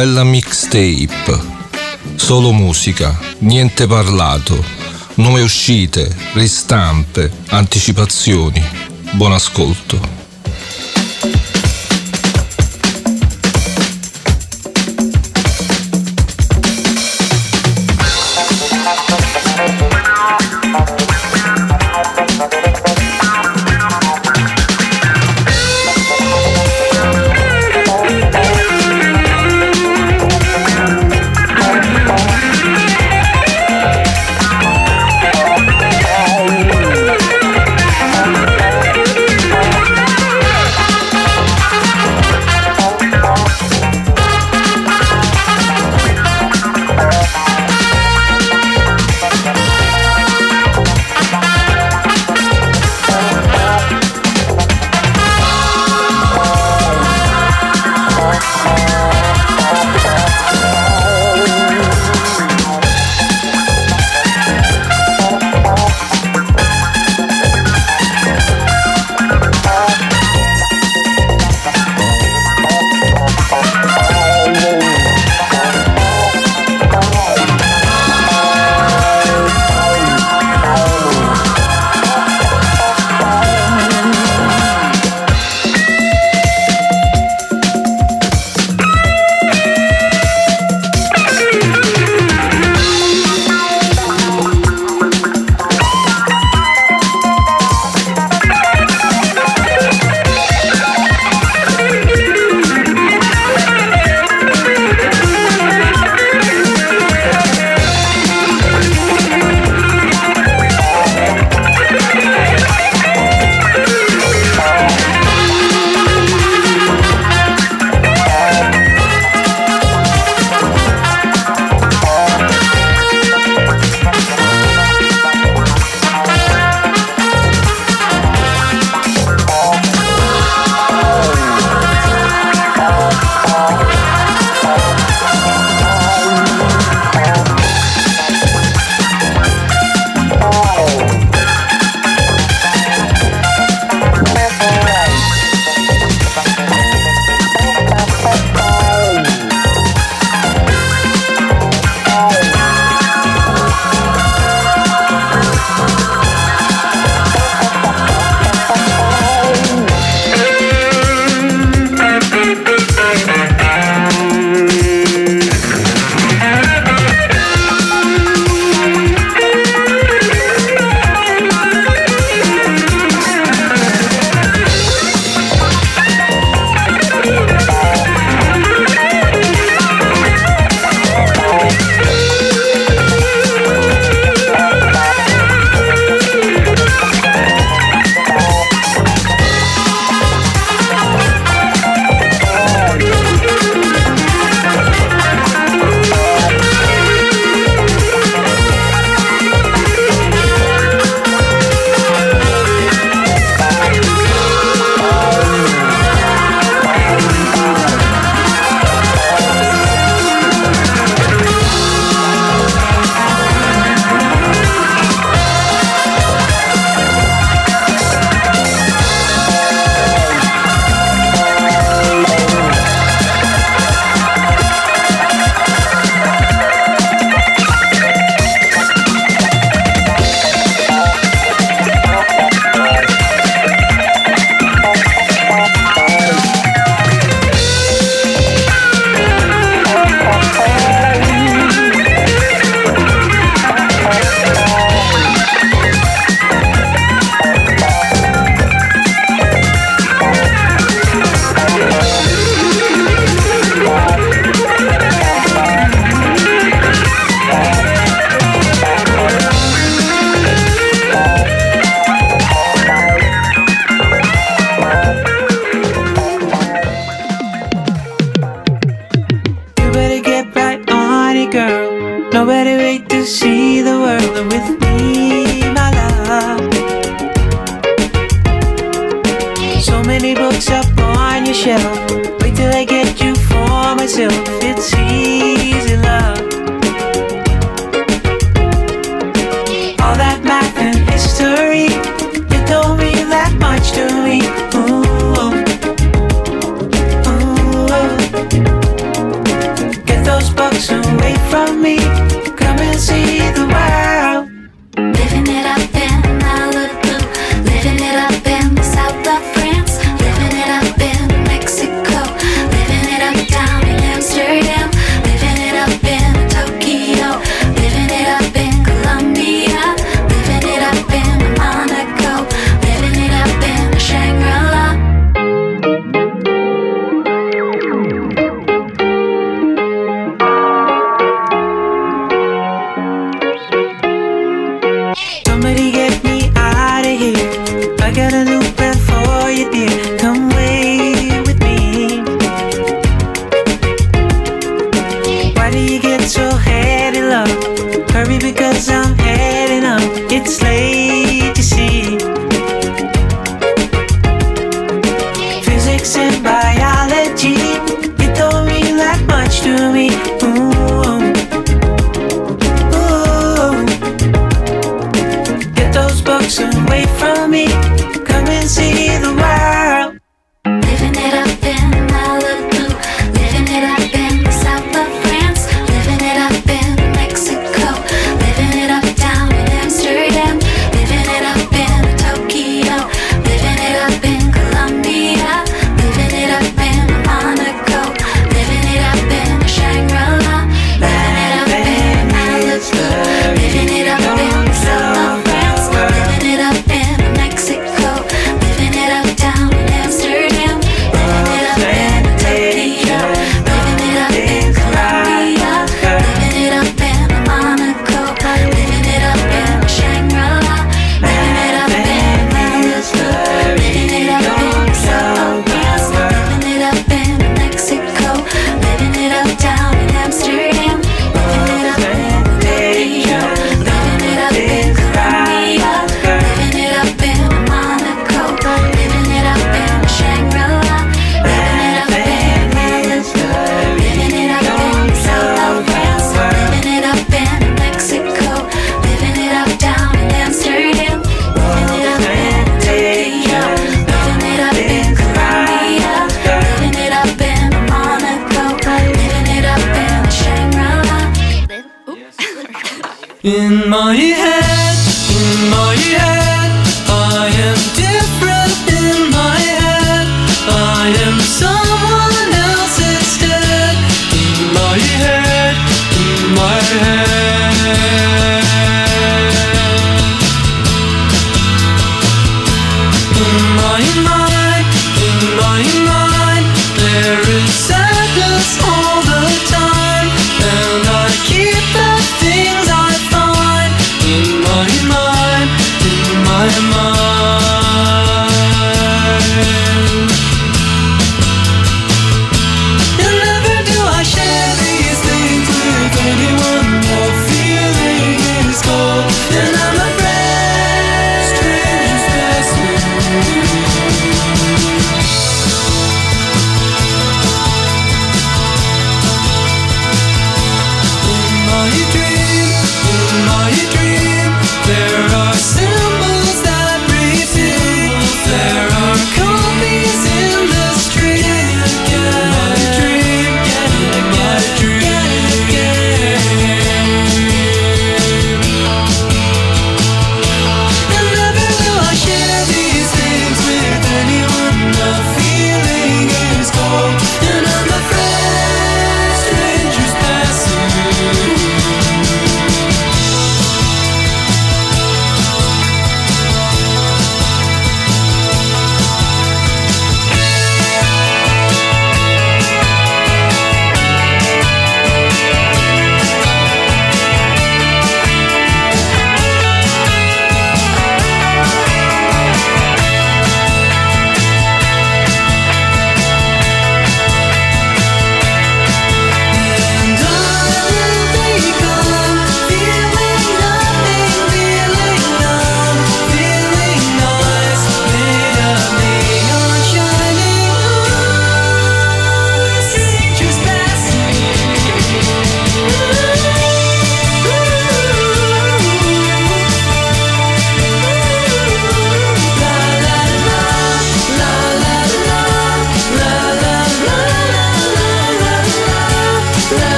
Awella Mixtape. Solo musica, niente parlato. Nuove uscite, ristampe, anticipazioni. Buon ascolto.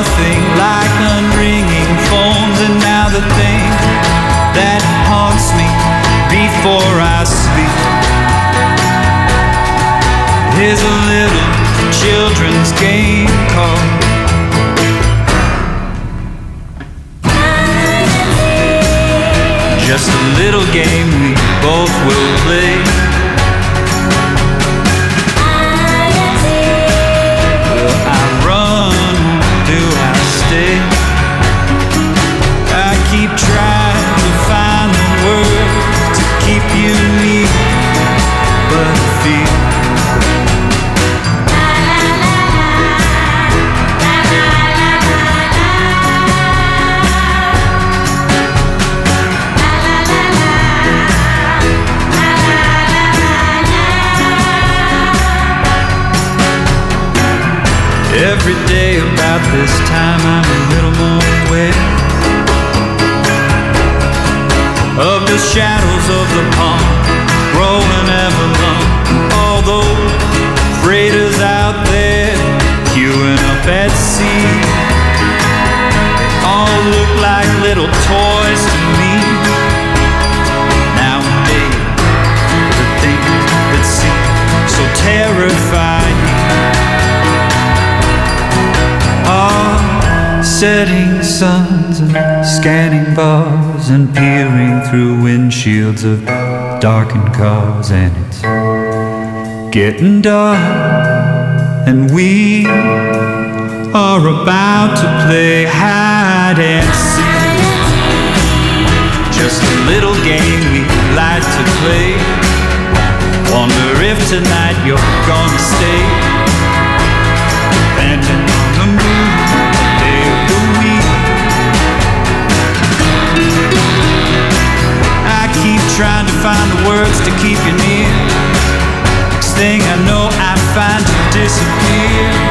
Nothing like unringing phones, and now the thing that haunts me before I sleep is a little children's game called. Just a little game we both will time I'm setting suns and scanning bars and peering through windshields of darkened cars and it's getting dark and we are about to play hide and seek. Just a little game we like to play. Wonder if tonight you're gonna stay find the words to keep you near. Next thing I know, I find you disappear.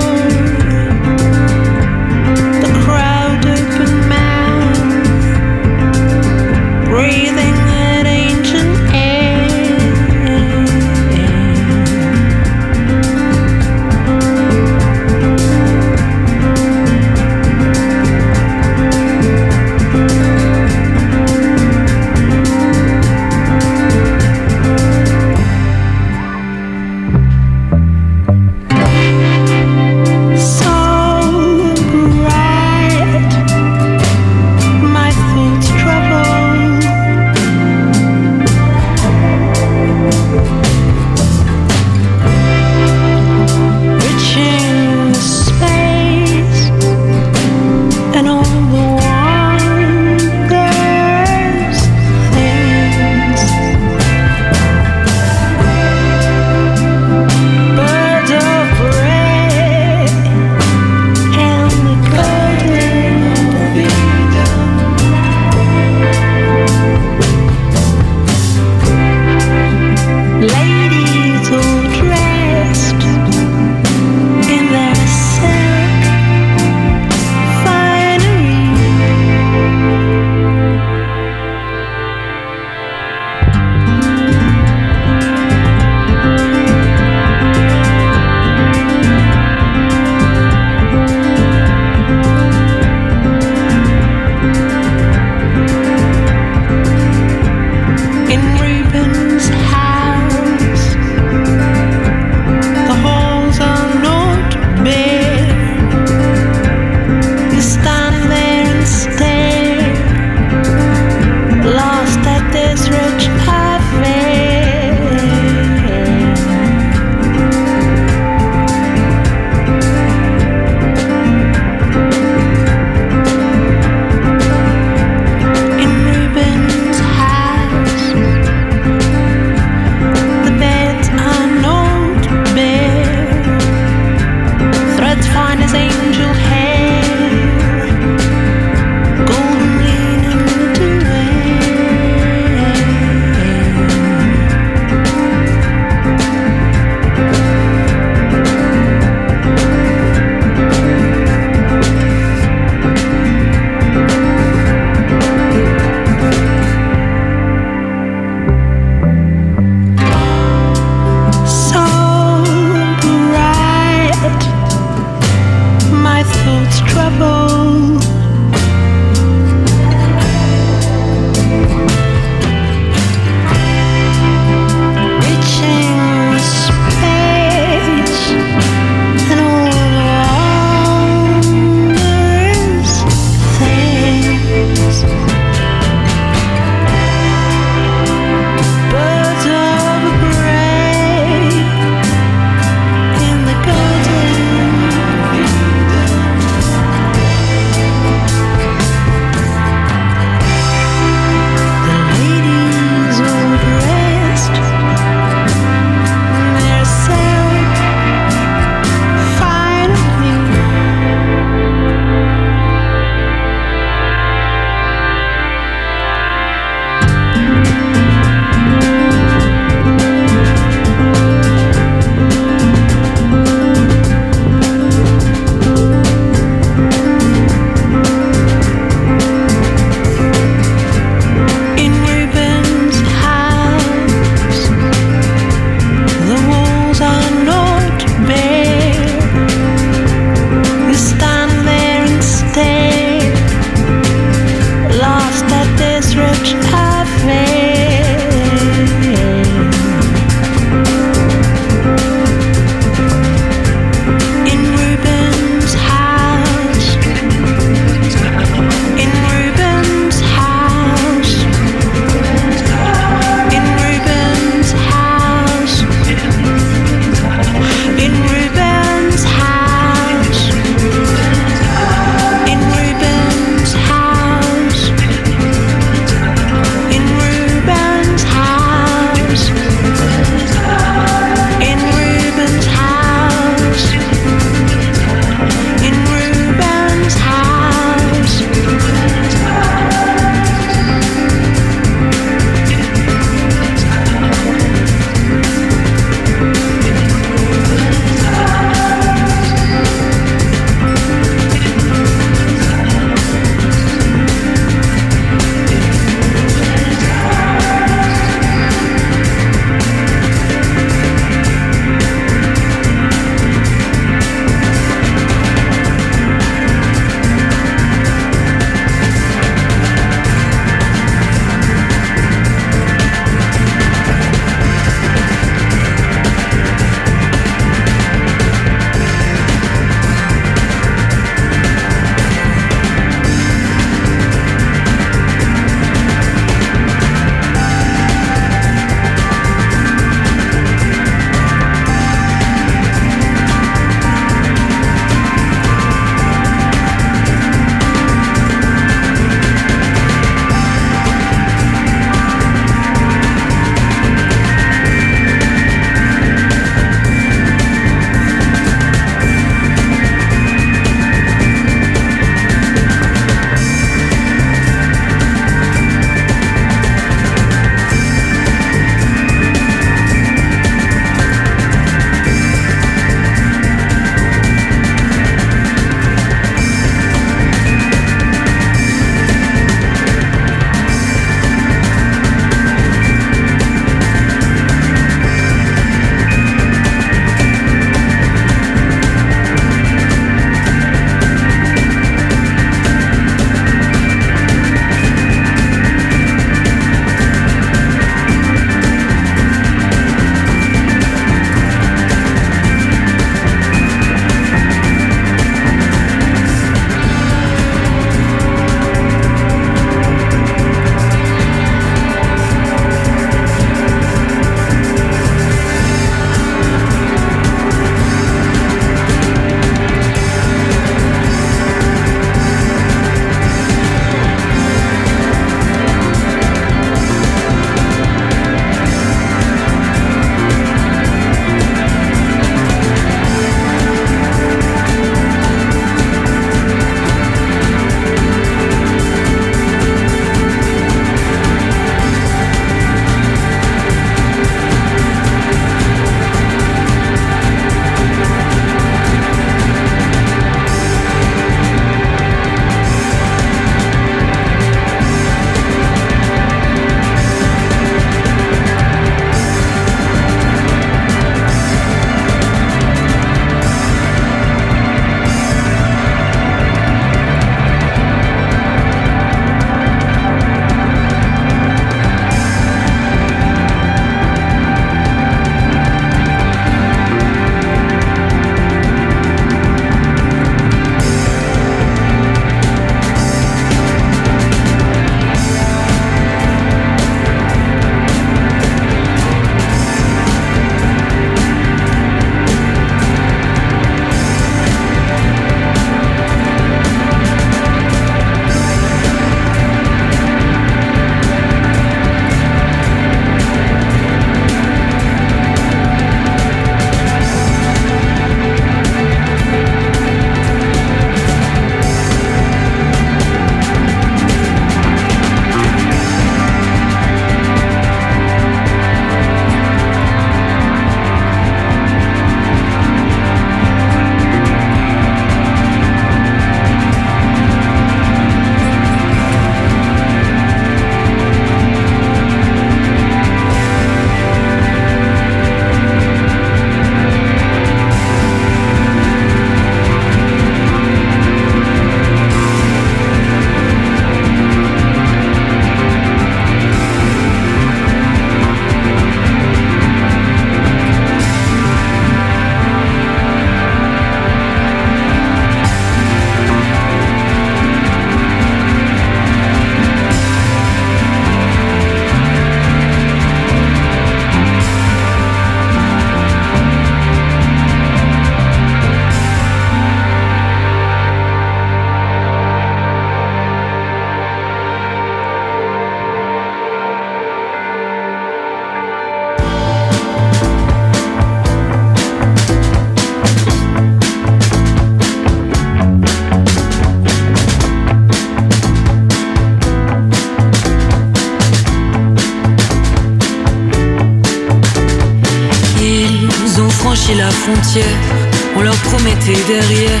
On leur promettait derrière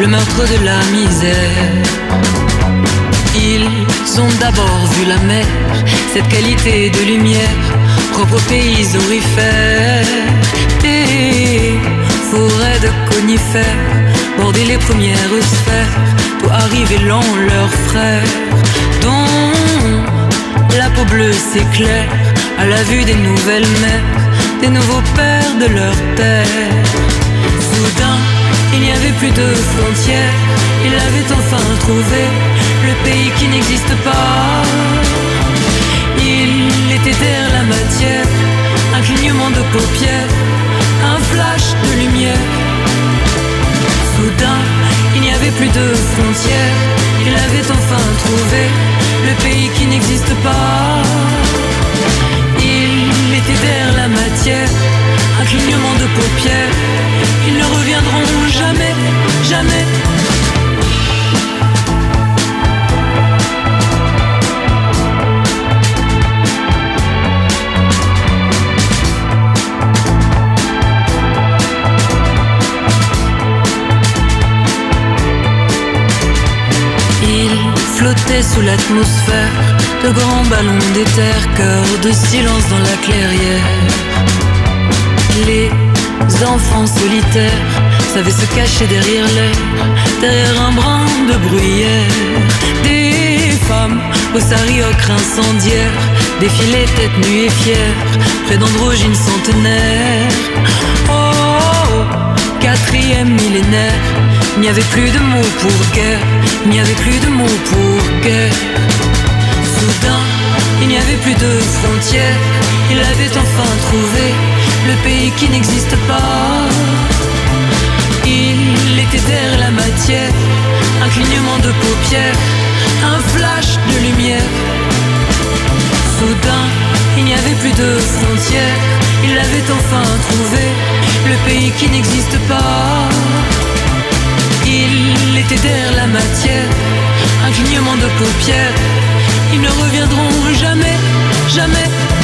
le meurtre de la misère. Ils ont d'abord vu la mer, cette qualité de lumière, propre pays orifères, des forêts de conifères, border les premières sphères, pour arriver lent leurs frères, dont la peau bleue s'éclaire à la vue des nouvelles mers, des nouveaux pères de leur terre. Soudain, il n'y avait plus de frontières, il avait enfin trouvé le pays qui n'existe pas. Il était derrière la matière, un clignement de paupières, un flash de lumière. Soudain, il n'y avait plus de frontières, il avait enfin trouvé le pays qui n'existe pas. Il était derrière la matière, un clignement de paupières. Ils ne reviendront jamais, jamais. flottait sous l'atmosphère de grands ballons d'éther, cœur de silence dans la clairière. Les enfants solitaires savaient se cacher derrière l'air, derrière un brin de bruyère. Des femmes aux sariocres incendiaires défilaient tête nue et fières près d'androgynes centenaires. Oh, quatrième millénaire il n'y avait plus de mots pour guerre, n'y avait plus de mots pour guerre. Soudain, il n'y avait plus de frontières, il avait enfin trouvé le pays qui n'existe pas. Il était derrière la matière, un clignement de paupières, un flash de lumière. Soudain, il n'y avait plus de frontières, il avait enfin trouvé le pays qui n'existe pas. Il était derrière la matière, un clignement de paupières. Ils ne reviendront jamais, jamais.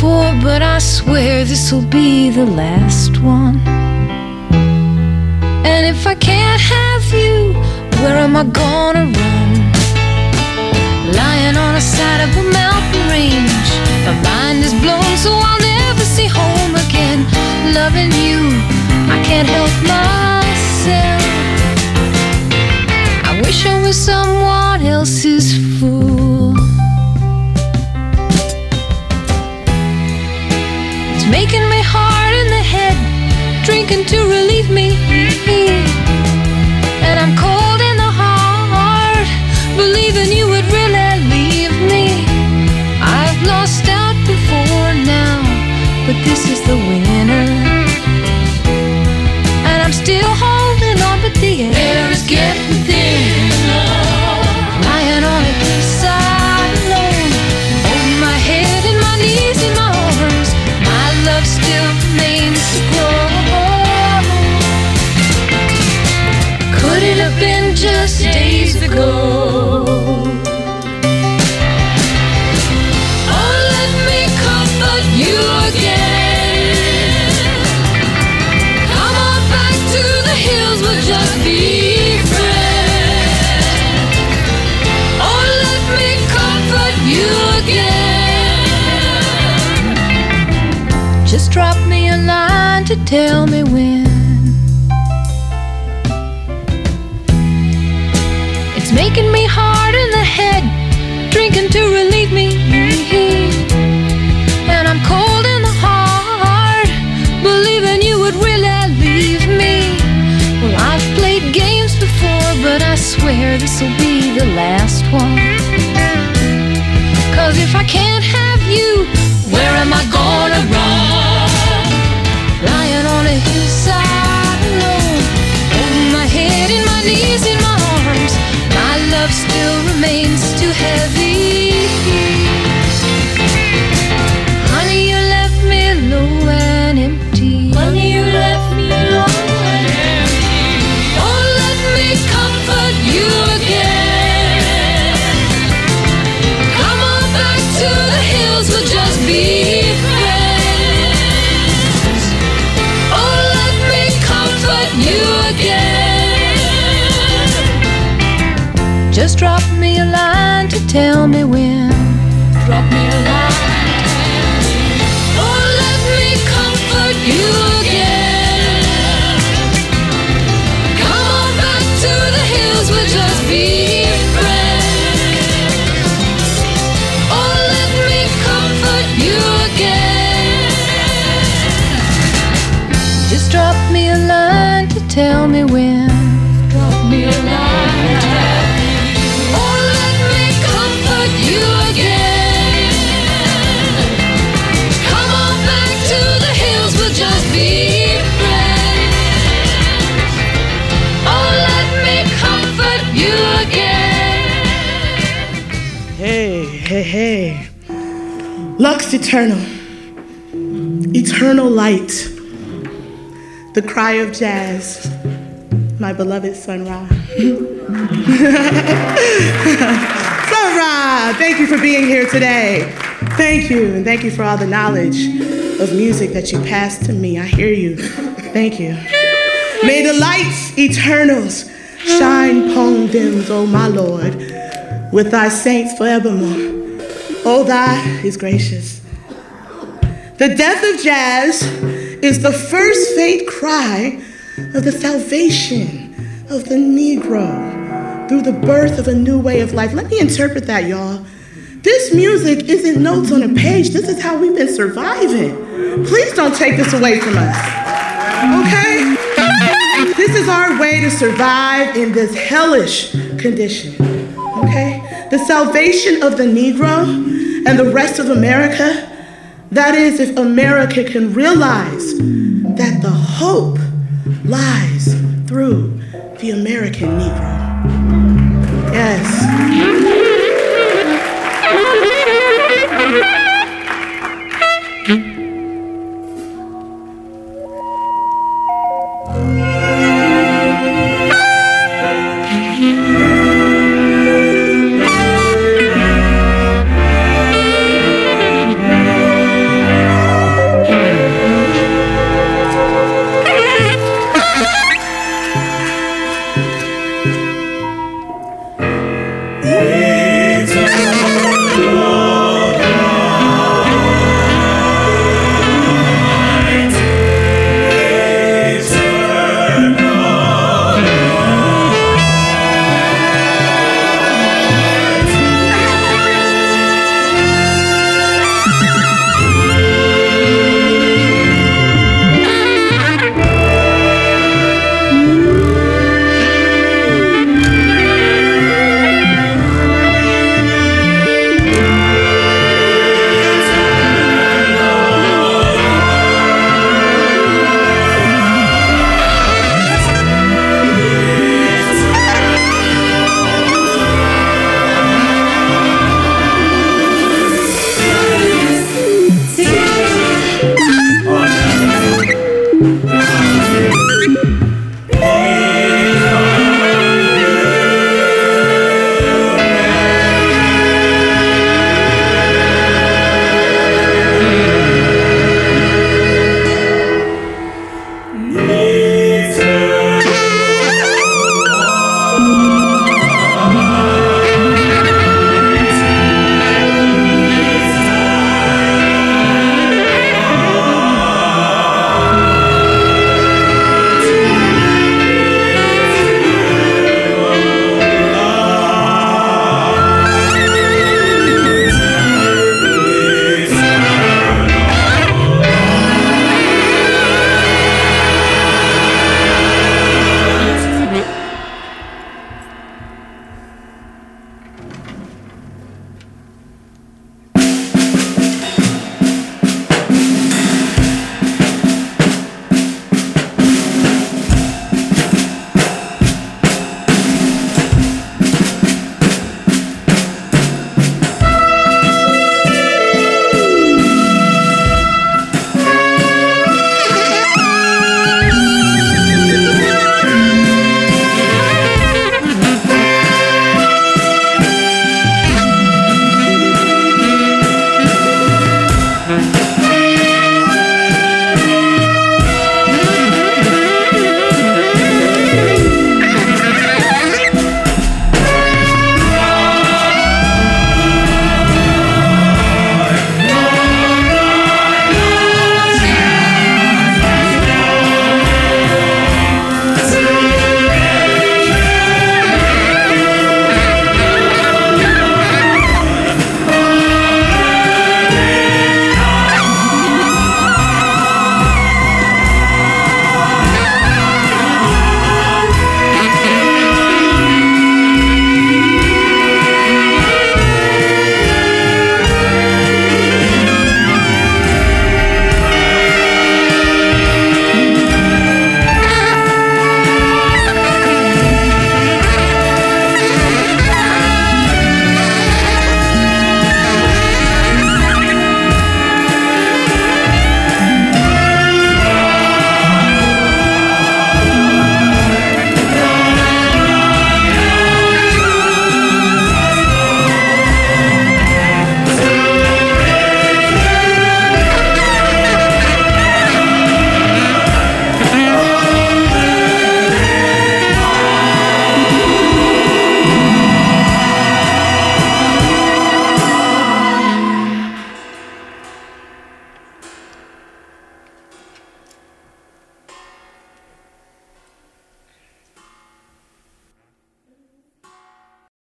Before, but I swear this'll be the last one. And if I can't have you, where am I gonna run? Lying on the side of a mountain range, my mind is blown, so I'll never see home again. Loving you, I can't help myself. I wish I was someone else's fool. Drinking to relieve me. And I'm cold in the heart, believing you would really leave me. I've lost out before now, but this is the winner. And I'm still holding on, but the air is getting Just drop me a line to tell me when. It's making me hard in the head, drinking to relieve me. And I'm cold in the heart, believing you would really leave me. Well, I've played games before, but I swear this'll be the last one. Cause if I can't where am I gonna run? Lying on a hillside alone, my head in my knees in my arms. My love still remains too heavy. Drop me a line to tell me when. Drop me a line. Oh, let me comfort you again. Come on back to the hills, we'll just be friends. Oh, let me comfort you again. Hey, hey, hey. Lux Aeterna. Eternal light. The cry of jazz. My beloved Sun Ra. Sun Ra, thank you for being here today. Thank you, and thank you for all the knowledge of music that you passed to me. I hear you. Thank you. May the lights eternals shine upon them, O my Lord, with thy saints forevermore. O thy is gracious. The death of jazz is the first faint cry of the salvation of the Negro through the birth of a new way of life. Let me interpret that, y'all. This music isn't notes on a page. This is how we've been surviving. Please don't take this away from us. Okay? This is our way to survive in this hellish condition. Okay? The salvation of the Negro and the rest of America. That is, if America can realize that the hope lies through the American Negro. Yes.